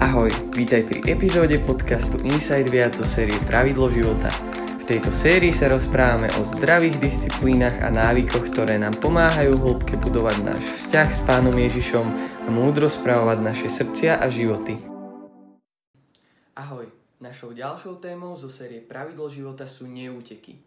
Ahoj, vítaj pri epizóde podcastu Inside Viac o série Pravidlo života. V tejto sérii sa rozprávame o zdravých disciplínach a návykoch, ktoré nám pomáhajú hĺbke budovať náš vzťah s Pánom Ježišom a múdro správovať naše srdcia a životy. Ahoj, našou ďalšou témou zo série Pravidlo života sú neúteky.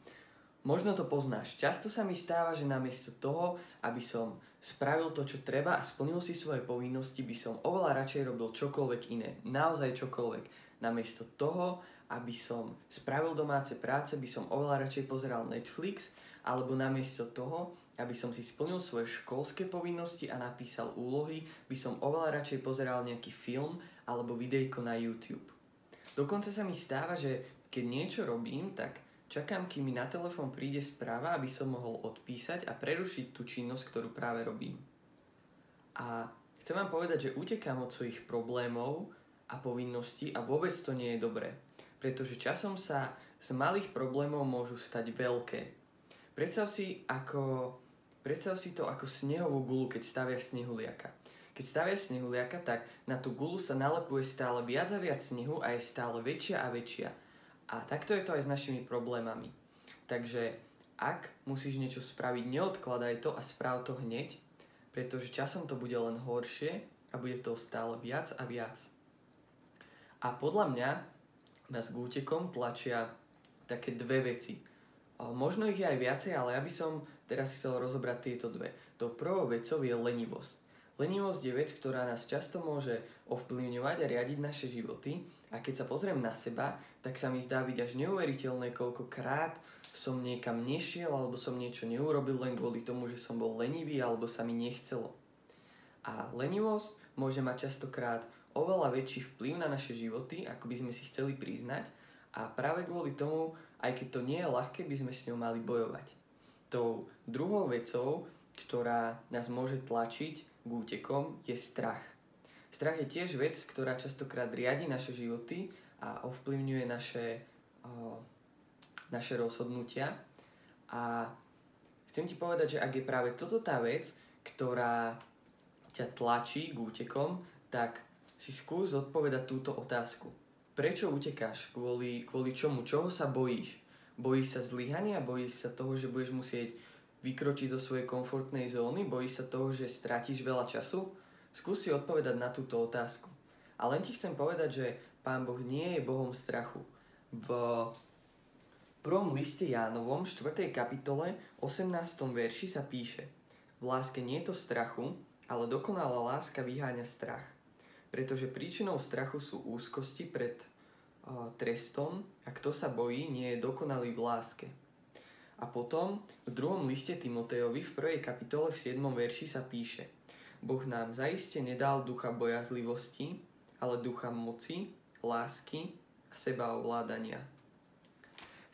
Možno to poznáš. Často sa mi stáva, že namiesto toho, aby som spravil to, čo treba a splnil si svoje povinnosti, by som oveľa radšej robil čokoľvek iné. Naozaj čokoľvek. Namiesto toho, aby som spravil domáce práce, by som oveľa radšej pozeral Netflix, alebo namiesto toho, aby som si splnil svoje školské povinnosti a napísal úlohy, by som oveľa radšej pozeral nejaký film alebo videjko na YouTube. Dokonca sa mi stáva, že keď niečo robím, tak Čakám, kým mi na telefón príde správa, aby som mohol odpísať a prerušiť tú činnosť, ktorú práve robím. A chcem vám povedať, že utekám od svojich problémov a povinností a vôbec to nie je dobré. Pretože časom sa z malých problémov môžu stať veľké. Predstav si, ako, predstav si to ako snehovú gulu, keď stavia snehuliaka. Keď stavia snehuliaka, tak na tú gulu sa nalepuje stále viac a viac snehu a je stále väčšia a väčšia a takto je to aj s našimi problémami. Takže ak musíš niečo spraviť, neodkladaj to a správ to hneď, pretože časom to bude len horšie a bude to stále viac a viac. A podľa mňa nás k útekom tlačia také dve veci. Možno ich je aj viacej, ale ja by som teraz chcel rozobrať tieto dve. To prvou vecou je lenivosť. Lenivosť je vec, ktorá nás často môže ovplyvňovať a riadiť naše životy a keď sa pozriem na seba, tak sa mi zdá byť až neuveriteľné, koľkokrát som niekam nešiel alebo som niečo neurobil len kvôli tomu, že som bol lenivý alebo sa mi nechcelo. A lenivosť môže mať častokrát oveľa väčší vplyv na naše životy, ako by sme si chceli priznať a práve kvôli tomu, aj keď to nie je ľahké, by sme s ňou mali bojovať. Tou druhou vecou, ktorá nás môže tlačiť k útekom je strach. Strach je tiež vec, ktorá častokrát riadi naše životy a ovplyvňuje naše, o, naše rozhodnutia. A chcem ti povedať, že ak je práve toto tá vec, ktorá ťa tlačí k útekom, tak si skús odpovedať túto otázku. Prečo utekáš? Kvôli, kvôli čomu? Čoho sa bojíš? Bojíš sa zlyhania? Bojíš sa toho, že budeš musieť vykročiť zo svojej komfortnej zóny? Bojíš sa toho, že stratíš veľa času? Skús si odpovedať na túto otázku. A len ti chcem povedať, že Pán Boh nie je Bohom strachu. V prvom liste Jánovom, 4. kapitole, 18. verši sa píše V láske nie je to strachu, ale dokonalá láska vyháňa strach. Pretože príčinou strachu sú úzkosti pred uh, trestom a kto sa bojí, nie je dokonalý v láske. A potom v druhom liste Timotejovi v prvej kapitole v 7. verši sa píše Boh nám zaiste nedal ducha bojazlivosti, ale ducha moci, lásky a seba ovládania.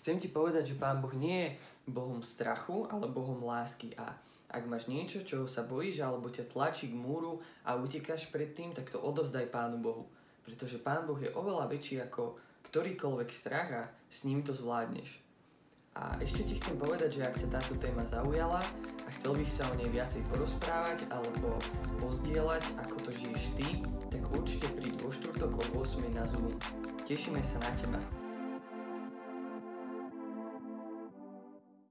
Chcem ti povedať, že Pán Boh nie je Bohom strachu, ale Bohom lásky a ak máš niečo, čoho sa bojíš alebo ťa tlačí k múru a utekáš pred tým, tak to odovzdaj Pánu Bohu. Pretože Pán Boh je oveľa väčší ako ktorýkoľvek strach a s ním to zvládneš. A ešte ti chcem povedať, že ak ťa táto téma zaujala a chcel by sa o nej viacej porozprávať alebo pozdieľať, ako to žiješ ty, tak určite príď vo štvrtok o 8 na Zoom. Tešíme sa na teba.